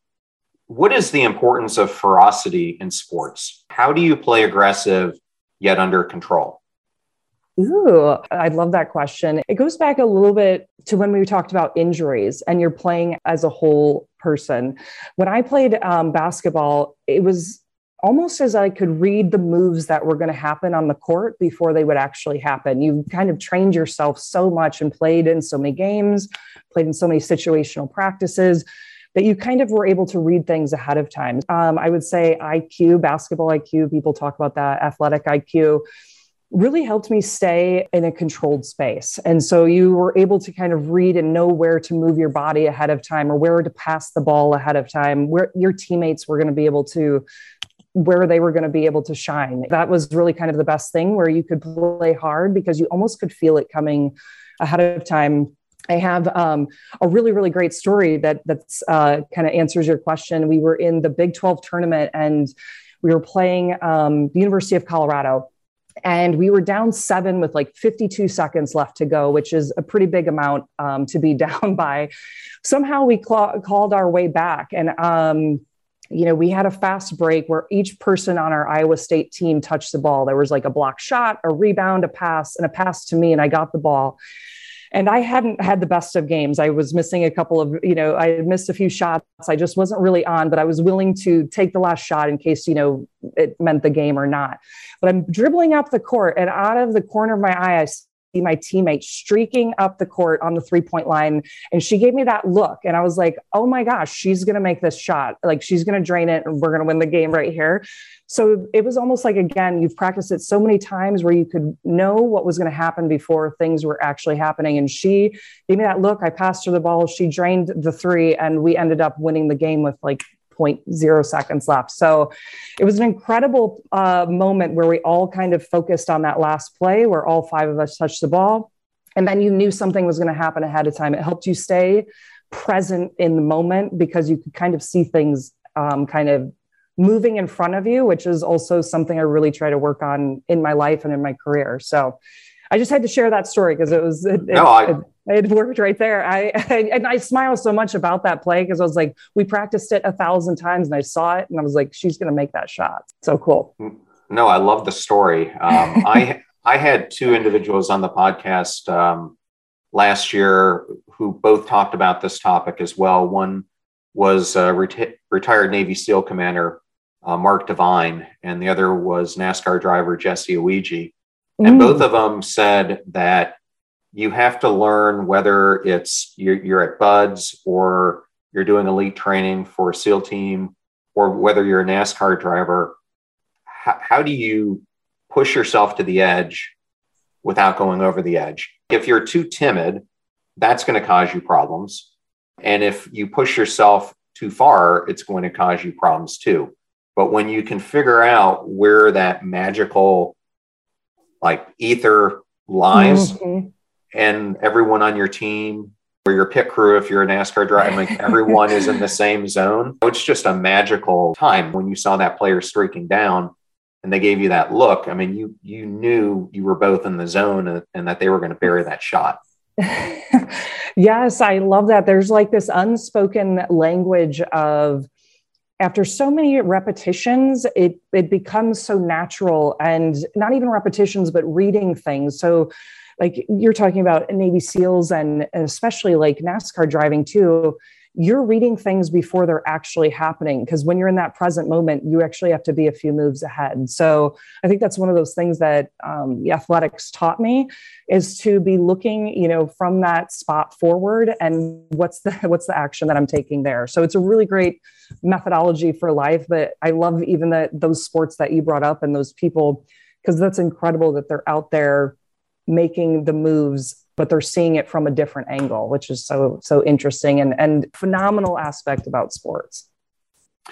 what is the importance of ferocity in sports? How do you play aggressive yet under control? Ooh, I love that question. It goes back a little bit to when we talked about injuries and you're playing as a whole person. When I played um, basketball, it was almost as I could read the moves that were going to happen on the court before they would actually happen. You kind of trained yourself so much and played in so many games, played in so many situational practices that you kind of were able to read things ahead of time. Um, I would say IQ, basketball IQ, people talk about that, athletic IQ really helped me stay in a controlled space. And so you were able to kind of read and know where to move your body ahead of time or where to pass the ball ahead of time, where your teammates were going to be able to where they were going to be able to shine. That was really kind of the best thing where you could play hard because you almost could feel it coming ahead of time. I have um, a really, really great story that that's uh, kind of answers your question. We were in the Big 12 tournament and we were playing um, the University of Colorado and we were down seven with like 52 seconds left to go, which is a pretty big amount um, to be down by. Somehow we cl- called our way back, and um, you know we had a fast break where each person on our Iowa State team touched the ball. There was like a block shot, a rebound, a pass, and a pass to me, and I got the ball and I hadn't had the best of games. I was missing a couple of, you know, I missed a few shots. I just wasn't really on, but I was willing to take the last shot in case, you know, it meant the game or not. But I'm dribbling up the court, and out of the corner of my eye, I my teammate streaking up the court on the three point line. And she gave me that look. And I was like, oh my gosh, she's going to make this shot. Like she's going to drain it and we're going to win the game right here. So it was almost like, again, you've practiced it so many times where you could know what was going to happen before things were actually happening. And she gave me that look. I passed her the ball. She drained the three, and we ended up winning the game with like 0.0 seconds left. So it was an incredible uh, moment where we all kind of focused on that last play where all five of us touched the ball. And then you knew something was going to happen ahead of time. It helped you stay present in the moment because you could kind of see things um, kind of moving in front of you, which is also something I really try to work on in my life and in my career. So I just had to share that story because it was it, no, I, it, it, worked right there. I, I, and I smile so much about that play because I was like, we practiced it a thousand times and I saw it and I was like, she's going to make that shot. So cool. No, I love the story. Um, I I had two individuals on the podcast um, last year who both talked about this topic as well. One was a reti- retired Navy SEAL commander uh, Mark Divine, and the other was NASCAR driver Jesse Iwuji. And both of them said that you have to learn whether it's you're, you're at BUD/S or you're doing elite training for a SEAL team or whether you're a NASCAR driver. How, how do you push yourself to the edge without going over the edge? If you're too timid, that's going to cause you problems. And if you push yourself too far, it's going to cause you problems too. But when you can figure out where that magical, like ether lies, mm-hmm. And everyone on your team or your pit crew if you're a NASCAR driver, like everyone is in the same zone. It's just a magical time when you saw that player streaking down and they gave you that look. I mean, you you knew you were both in the zone and, and that they were going to bury that shot. yes, I love that. There's like this unspoken language of after so many repetitions, it it becomes so natural and not even repetitions, but reading things. So like you're talking about Navy SEALs and, especially like NASCAR driving too, you're reading things before they're actually happening because when you're in that present moment you actually have to be a few moves ahead. So i think that's one of those things that um, the athletics taught me is to be looking you know from that spot forward and what's the what's the action that i'm taking there. So it's a really great methodology for life but i love even that those sports that you brought up and those people because that's incredible that they're out there making the moves but they're seeing it from a different angle which is so so interesting and and phenomenal aspect about sports.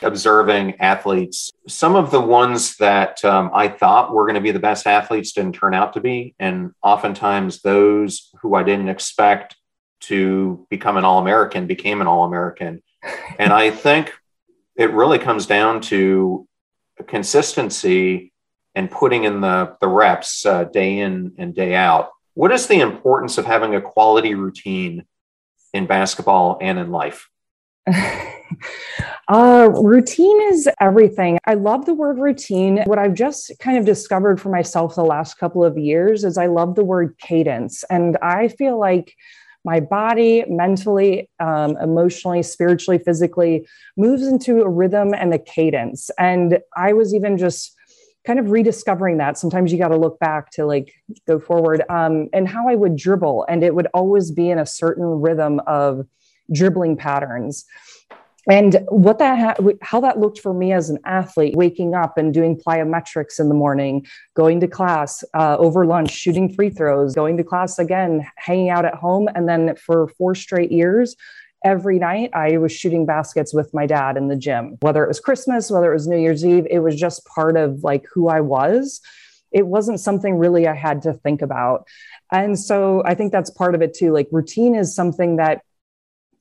Observing athletes some of the ones that um, i thought were going to be the best athletes didn't turn out to be. And oftentimes those who i didn't expect to become an all-american became an all-american. And i think it really comes down to consistency and putting in the, the reps uh, day in and day out. What is the importance of having a quality routine in basketball and in life? uh, routine is everything. I love the word routine. What I've just kind of discovered for myself the last couple of years is I love the word cadence. And I feel like my body mentally, um, emotionally, spiritually, physically moves into a rhythm and a cadence. And I was even just kind of rediscovering that. Sometimes you got to look back to like go forward. Um, and how i would dribble and it would always be in a certain rhythm of dribbling patterns. And what that ha- how that looked for me as an athlete waking up and doing plyometrics in the morning going to class uh, over lunch shooting free throws going to class again hanging out at home and then for four straight years every night I was shooting baskets with my dad in the gym, whether it was Christmas, whether it was New Year's Eve, it was just part of like who I was. It wasn't something really I had to think about. And so I think that's part of it too. Like routine is something that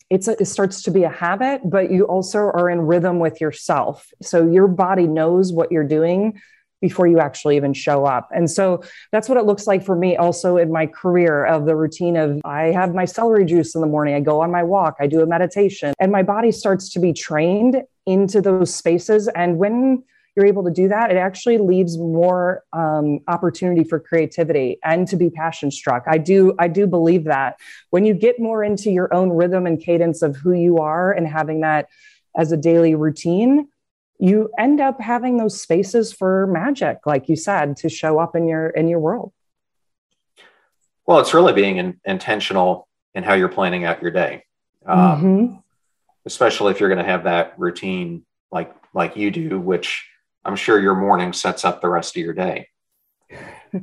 it's a, it starts to be a habit, but you also are in rhythm with yourself. So your body knows what you're doing before you actually even show up. And so that's what it looks like for me also in my career of the routine of I have my celery juice in the morning, I go on my walk, I do a meditation, and my body starts to be trained into those spaces. And when you're able to do that, it actually leaves more um, opportunity for creativity and to be passion struck. I do, I do believe that when you get more into your own rhythm and cadence of who you are and having that as a daily routine, you end up having those spaces for magic like you said to show up in your in your world. Well it's really being in, intentional in how you're planning out your day. Um, mm-hmm. especially if you're going to have that routine like like you do which i'm sure your morning sets up the rest of your day.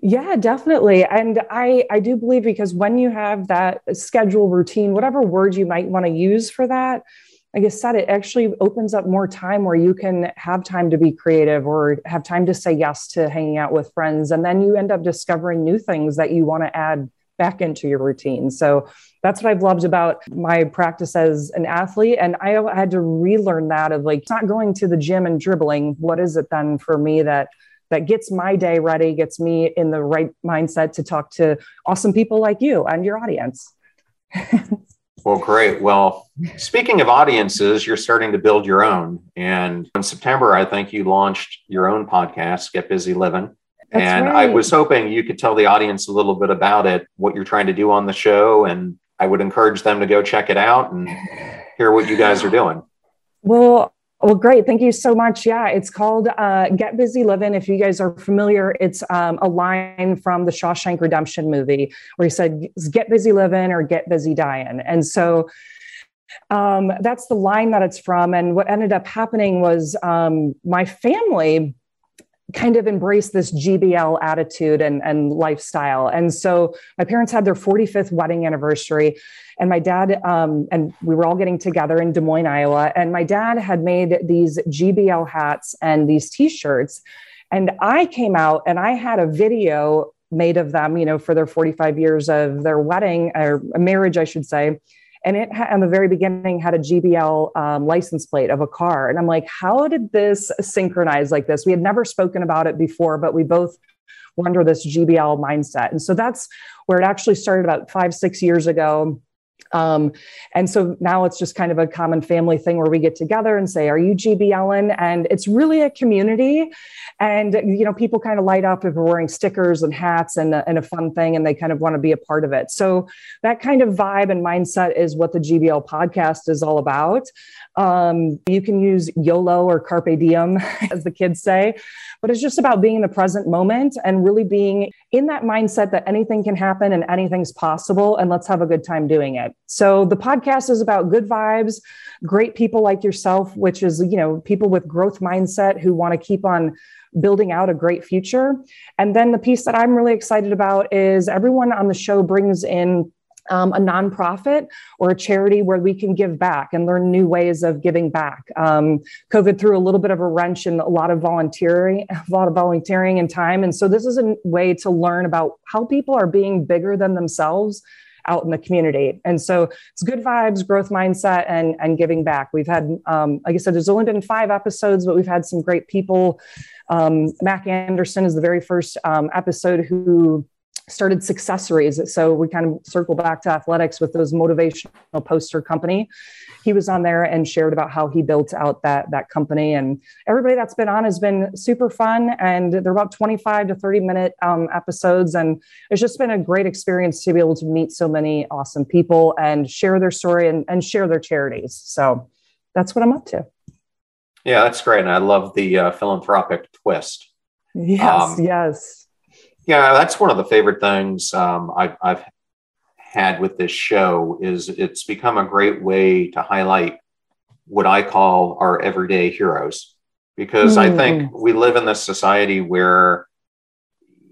Yeah definitely. And i i do believe because when you have that schedule routine whatever word you might want to use for that like I said, it actually opens up more time where you can have time to be creative or have time to say yes to hanging out with friends. And then you end up discovering new things that you want to add back into your routine. So that's what I've loved about my practice as an athlete. And I had to relearn that of like not going to the gym and dribbling. What is it then for me that that gets my day ready, gets me in the right mindset to talk to awesome people like you and your audience. Well, great. Well, speaking of audiences, you're starting to build your own. And in September, I think you launched your own podcast, Get Busy Living. That's and right. I was hoping you could tell the audience a little bit about it, what you're trying to do on the show. And I would encourage them to go check it out and hear what you guys are doing. Well, well, great. Thank you so much. Yeah, it's called uh, Get Busy Living. If you guys are familiar, it's um, a line from the Shawshank Redemption movie where he said, Get busy living or get busy dying. And so um, that's the line that it's from. And what ended up happening was um, my family kind of embrace this GBL attitude and, and lifestyle. And so my parents had their 45th wedding anniversary and my dad um, and we were all getting together in Des Moines, Iowa, and my dad had made these GBL hats and these T-shirts, and I came out and I had a video made of them, you know, for their 45 years of their wedding or marriage, I should say. And it ha- in the very beginning had a GBL um, license plate of a car. And I'm like, how did this synchronize like this? We had never spoken about it before, but we both were under this GBL mindset. And so that's where it actually started about five, six years ago um, and so now it's just kind of a common family thing where we get together and say, Are you GB Ellen? And it's really a community. And, you know, people kind of light up if we're wearing stickers and hats and, and a fun thing, and they kind of want to be a part of it. So that kind of vibe and mindset is what the GBL podcast is all about. Um, you can use YOLO or Carpe Diem, as the kids say, but it's just about being in the present moment and really being in that mindset that anything can happen and anything's possible. And let's have a good time doing it. So the podcast is about good vibes, great people like yourself, which is, you know, people with growth mindset who want to keep on building out a great future. And then the piece that I'm really excited about is everyone on the show brings in um, a nonprofit or a charity where we can give back and learn new ways of giving back. Um, COVID threw a little bit of a wrench in a lot of volunteering, a lot of volunteering and time, and so this is a way to learn about how people are being bigger than themselves out in the community. And so it's good vibes, growth mindset, and and giving back. We've had, um, like I said, there's only been five episodes, but we've had some great people. Um, Mac Anderson is the very first um, episode who started successories. So we kind of circle back to athletics with those motivational poster company. He was on there and shared about how he built out that that company. And everybody that's been on has been super fun. And they're about 25 to 30 minute um, episodes. And it's just been a great experience to be able to meet so many awesome people and share their story and, and share their charities. So that's what I'm up to. Yeah, that's great. And I love the uh, philanthropic twist. Yes, um, yes yeah, that's one of the favorite things um, I've, I've had with this show is it's become a great way to highlight what I call our everyday heroes, because mm. I think mm. we live in this society where,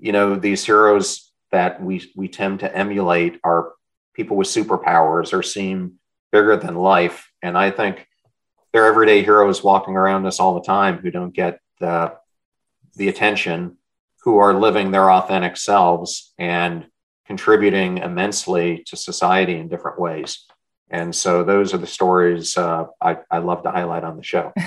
you know, these heroes that we we tend to emulate are people with superpowers or seem bigger than life, and I think they're everyday heroes walking around us all the time who don't get the the attention who are living their authentic selves and contributing immensely to society in different ways. And so those are the stories uh, I, I, love to highlight on the show.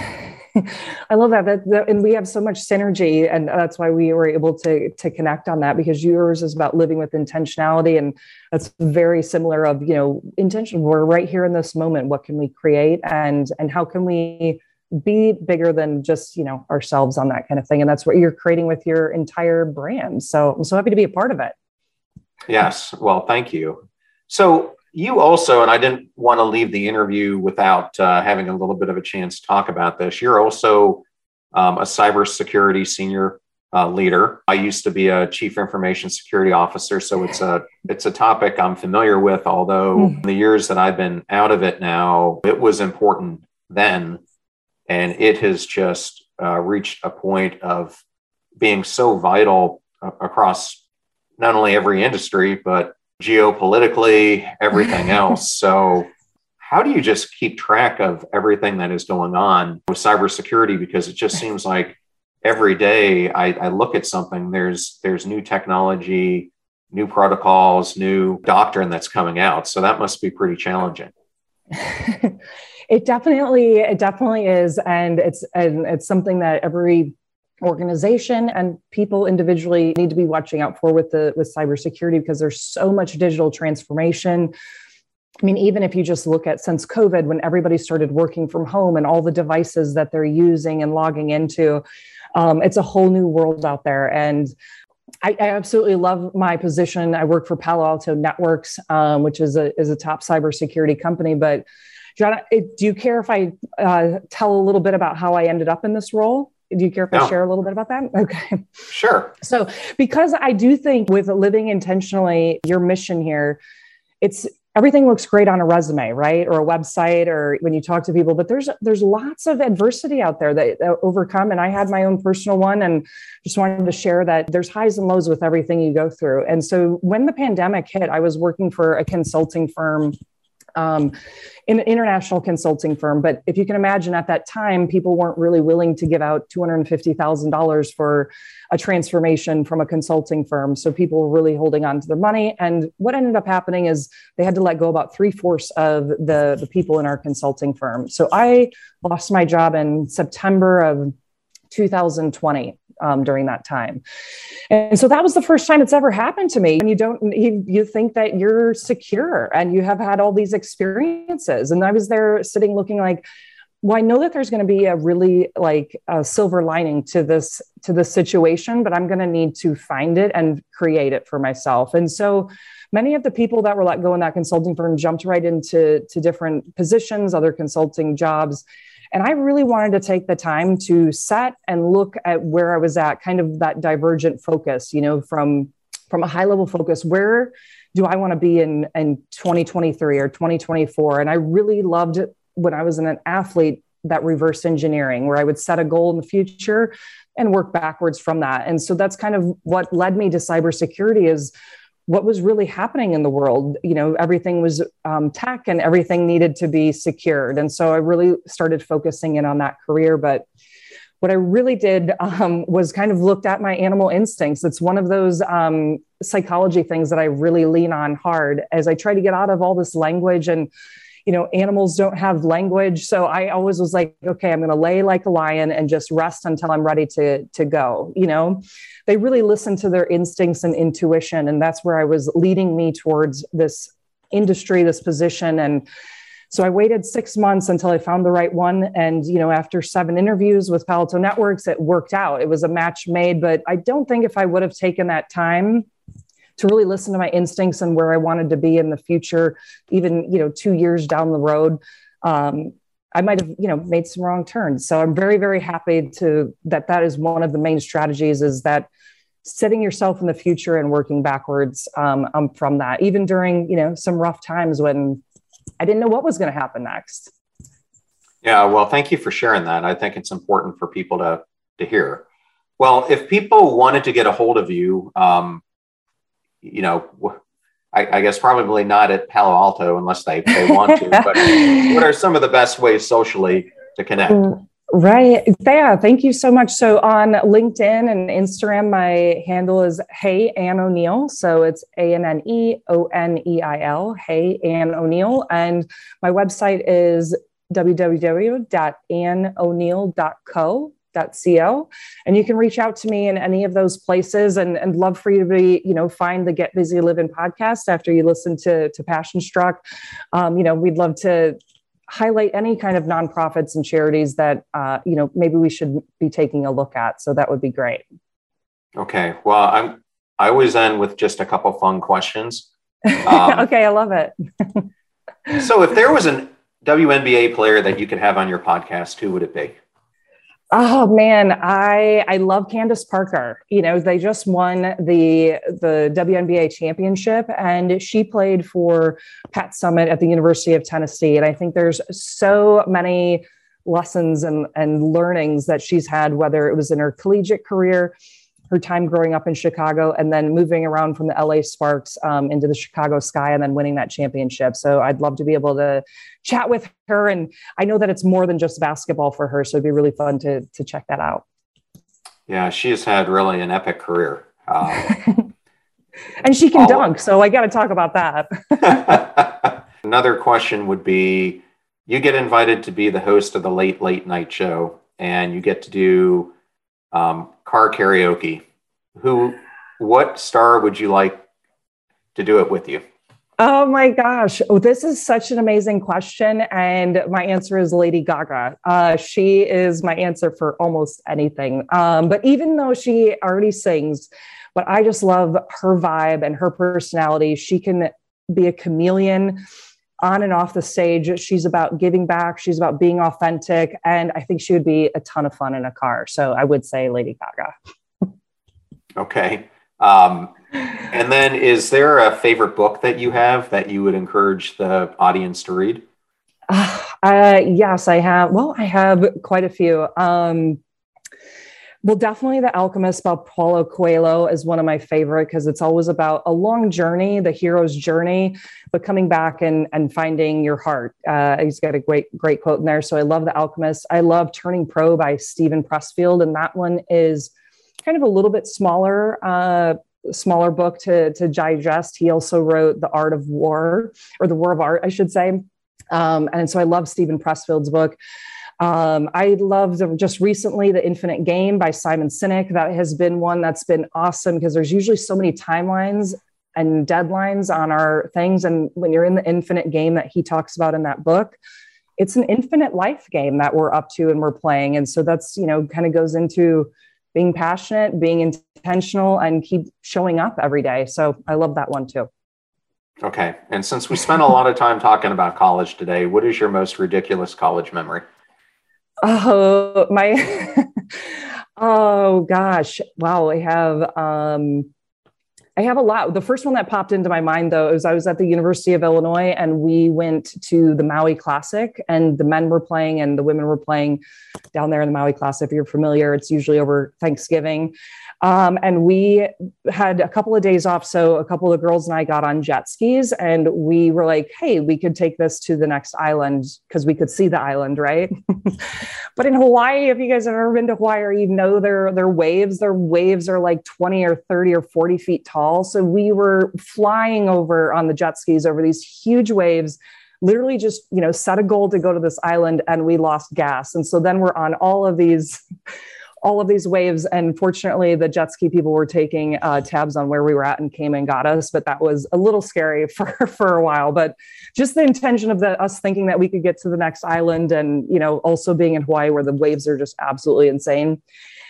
I love that. That, that. And we have so much synergy. And that's why we were able to, to connect on that because yours is about living with intentionality. And that's very similar of, you know, intention. We're right here in this moment. What can we create? And, and how can we be bigger than just you know ourselves on that kind of thing. And that's what you're creating with your entire brand. So i'm so happy to be a part of it. Yes. Well thank you. So you also and i didn't want to leave the interview without uh, having a little bit of a chance to talk about this. You're also um, a cybersecurity senior uh, leader. I used to be a chief information security officer so it's a it's a topic i'm familiar with although mm. the years that i've been out of it now it was important then and it has just uh, reached a point of being so vital uh, across not only every industry, but geopolitically, everything else. So, how do you just keep track of everything that is going on with cybersecurity? Because it just seems like every day I, I look at something, there's there's new technology, new protocols, new doctrine that's coming out. So that must be pretty challenging. It definitely, it definitely is, and it's and it's something that every organization and people individually need to be watching out for with the with cybersecurity because there's so much digital transformation. I mean, even if you just look at since COVID, when everybody started working from home and all the devices that they're using and logging into, um, it's a whole new world out there. And I, I, absolutely love my position. I work for Palo Alto Networks, um, which is a is a top cybersecurity company, but John, do you care if I uh, tell a little bit about how I ended up in this role? Do you care if no. I share a little bit about that? Okay. Sure. So, because I do think with living intentionally, your mission here, it's everything looks great on a resume, right, or a website, or when you talk to people. But there's there's lots of adversity out there that, that overcome, and I had my own personal one, and just wanted to share that there's highs and lows with everything you go through. And so, when the pandemic hit, I was working for a consulting firm um, in an international consulting firm. But if you can imagine at that time, people weren't really willing to give out $250,000 for a transformation from a consulting firm. So people were really holding on to their money. And what ended up happening is they had to let go about three fourths of the, the people in our consulting firm. So I lost my job in September of 2020 um, during that time. And so that was the first time it's ever happened to me. And you don't, you, you think that you're secure and you have had all these experiences. And I was there sitting looking like, well, I know that there's going to be a really like a silver lining to this to this situation, but I'm going to need to find it and create it for myself. And so many of the people that were let go in that consulting firm jumped right into to different positions, other consulting jobs. And I really wanted to take the time to set and look at where I was at, kind of that divergent focus, you know, from from a high level focus, where do I want to be in in 2023 or 2024? And I really loved when I was an athlete that reverse engineering where I would set a goal in the future and work backwards from that. And so that's kind of what led me to cybersecurity is what was really happening in the world. You know, everything was um, tech and everything needed to be secured. And so I really started focusing in on that career. But what I really did um, was kind of looked at my animal instincts. It's one of those um, psychology things that I really lean on hard as I try to get out of all this language and you know animals don't have language so i always was like okay i'm going to lay like a lion and just rest until i'm ready to to go you know they really listen to their instincts and intuition and that's where i was leading me towards this industry this position and so I waited six months until I found the right one. And, you know, after seven interviews with Palo Alto Networks, it worked out. It was a match made, but I don't think if I would have taken that time to really listen to my instincts and where I wanted to be in the future, even you know two years down the road. Um, I might have you know made some wrong turns. So I'm very very happy to that that is one of the main strategies is that setting yourself in the future and working backwards um, um, from that, even during you know some rough times when I didn't know what was going to happen next. Yeah, well, thank you for sharing that. I think it's important for people to to hear. Well, if people wanted to get a hold of you, um, you know, I, I, guess probably not at Palo Alto unless they, they want to, but what are some of the best ways socially to connect? Mm, right. Yeah. Thank you so much. So on LinkedIn and Instagram, my handle is Hey Anne O'Neil. So it's A N N E O N E I L, Hey Anne O'Neil. And my website is www.annoneil.co co and you can reach out to me in any of those places and, and love for you to be you know find the get busy living podcast after you listen to to passion struck. Um, you know we'd love to highlight any kind of nonprofits and charities that uh, you know maybe we should be taking a look at so that would be great. Okay well i'm i always end with just a couple fun questions. Um, okay i love it. so if there was an WNBA player that you could have on your podcast, who would it be? Oh man, I I love Candace Parker. You know, they just won the the WNBA championship and she played for Pat Summitt at the University of Tennessee and I think there's so many lessons and and learnings that she's had whether it was in her collegiate career her time growing up in Chicago and then moving around from the LA Sparks um, into the Chicago Sky and then winning that championship. So I'd love to be able to chat with her. And I know that it's more than just basketball for her. So it'd be really fun to, to check that out. Yeah, she has had really an epic career. Um, and she can dunk. So I got to talk about that. Another question would be you get invited to be the host of the late, late night show, and you get to do um, car karaoke. Who, what star would you like to do it with you? Oh my gosh. Oh, this is such an amazing question. And my answer is Lady Gaga. Uh, she is my answer for almost anything. Um, but even though she already sings, but I just love her vibe and her personality. She can be a chameleon on and off the stage. She's about giving back. She's about being authentic. And I think she would be a ton of fun in a car. So I would say Lady Gaga. okay. Um, and then is there a favorite book that you have that you would encourage the audience to read? Uh, yes, I have. Well, I have quite a few. Um, Well, definitely The Alchemist by Paulo Coelho is one of my favorite because it's always about a long journey, the hero's journey, but coming back and, and finding your heart. Uh, he's got a great, great quote in there. So I love The Alchemist. I love Turning Pro by Steven Pressfield. And that one is kind of a little bit smaller, uh, smaller book to, to digest. He also wrote The Art of War, or The War of Art, I should say. Um, and so I love Steven Pressfield's book. Um, I loved just recently The Infinite Game by Simon Sinek. That has been one that's been awesome because there's usually so many timelines and deadlines on our things. And when you're in the infinite game that he talks about in that book, it's an infinite life game that we're up to and we're playing. And so that's, you know, kind of goes into being passionate, being intentional, and keep showing up every day. So I love that one too. Okay. And since we spent a lot of time talking about college today, what is your most ridiculous college memory? Oh, my. oh, gosh. Wow. I have. Um, I have a lot. The first one that popped into my mind, though, is I was at the University of Illinois and we went to the Maui Classic, and the men were playing and the women were playing down there in the Maui Classic. If you're familiar, it's usually over Thanksgiving. Um, and we had a couple of days off. So a couple of girls and I got on jet skis and we were like, hey, we could take this to the next island because we could see the island, right? but in Hawaii, if you guys have ever been to Hawaii or you know their, their waves, their waves are like 20 or 30 or 40 feet tall. So we were flying over on the jet skis over these huge waves literally just you know set a goal to go to this island and we lost gas and so then we're on all of these all of these waves. And fortunately, the jet ski people were taking uh, tabs on where we were at and came and got us. But that was a little scary for for a while. But just the intention of the us thinking that we could get to the next island, and you know, also being in Hawaii where the waves are just absolutely insane.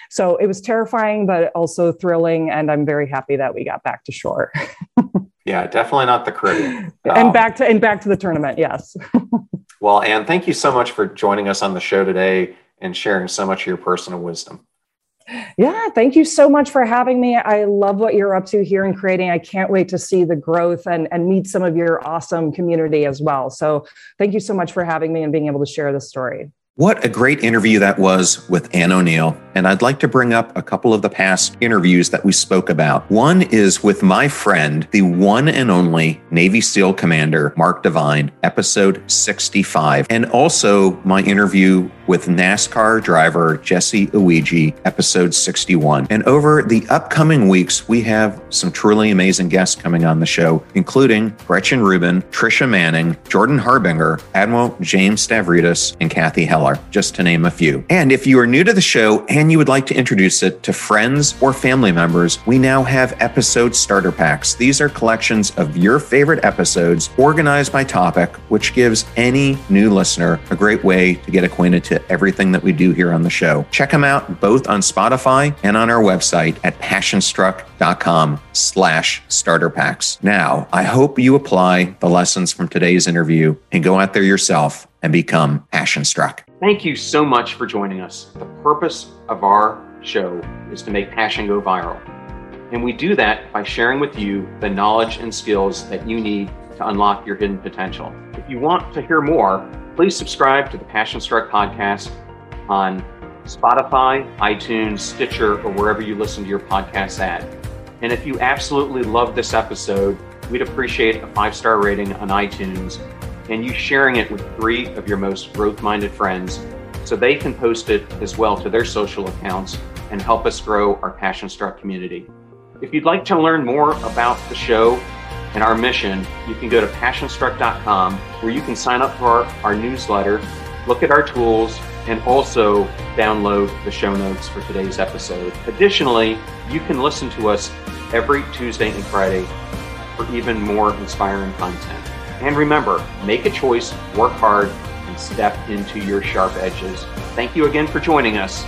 So it was terrifying, but also thrilling. And I'm very happy that we got back to shore. yeah, definitely not the Caribbean. and um, back to and back to the tournament. Yes. well, Anne, thank you so much for joining us on the show today and sharing so much of your personal wisdom. Yeah, thank you so much for having me. I love what you're up to here in creating. I can't wait to see the growth and, and meet some of your awesome community as well. So, thank you so much for having me and being able to share this story. What a great interview that was with Anne O'Neil. And I'd like to bring up a couple of the past interviews that we spoke about. One is with my friend, the one and only Navy SEAL Commander Mark Divine, episode 65, and also my interview with NASCAR driver Jesse Iwuji, episode 61. And over the upcoming weeks, we have some truly amazing guests coming on the show, including Gretchen Rubin, Trisha Manning, Jordan Harbinger, Admiral James Stavridis, and Kathy Heller just to name a few. And if you are new to the show and you would like to introduce it to friends or family members, we now have episode starter packs. These are collections of your favorite episodes organized by topic, which gives any new listener a great way to get acquainted to everything that we do here on the show. Check them out both on Spotify and on our website at passionstruck.com slash starter packs. Now, I hope you apply the lessons from today's interview and go out there yourself and become passion struck. Thank you so much for joining us. The purpose of our show is to make passion go viral. And we do that by sharing with you the knowledge and skills that you need to unlock your hidden potential. If you want to hear more, please subscribe to the Passion Struck podcast on Spotify, iTunes, Stitcher, or wherever you listen to your podcasts at. And if you absolutely love this episode, we'd appreciate a five star rating on iTunes and you sharing it with three of your most growth minded friends so they can post it as well to their social accounts and help us grow our Passion Struck community. If you'd like to learn more about the show and our mission, you can go to passionstruck.com where you can sign up for our, our newsletter, look at our tools, and also download the show notes for today's episode. Additionally, you can listen to us every Tuesday and Friday for even more inspiring content. And remember, make a choice, work hard, and step into your sharp edges. Thank you again for joining us.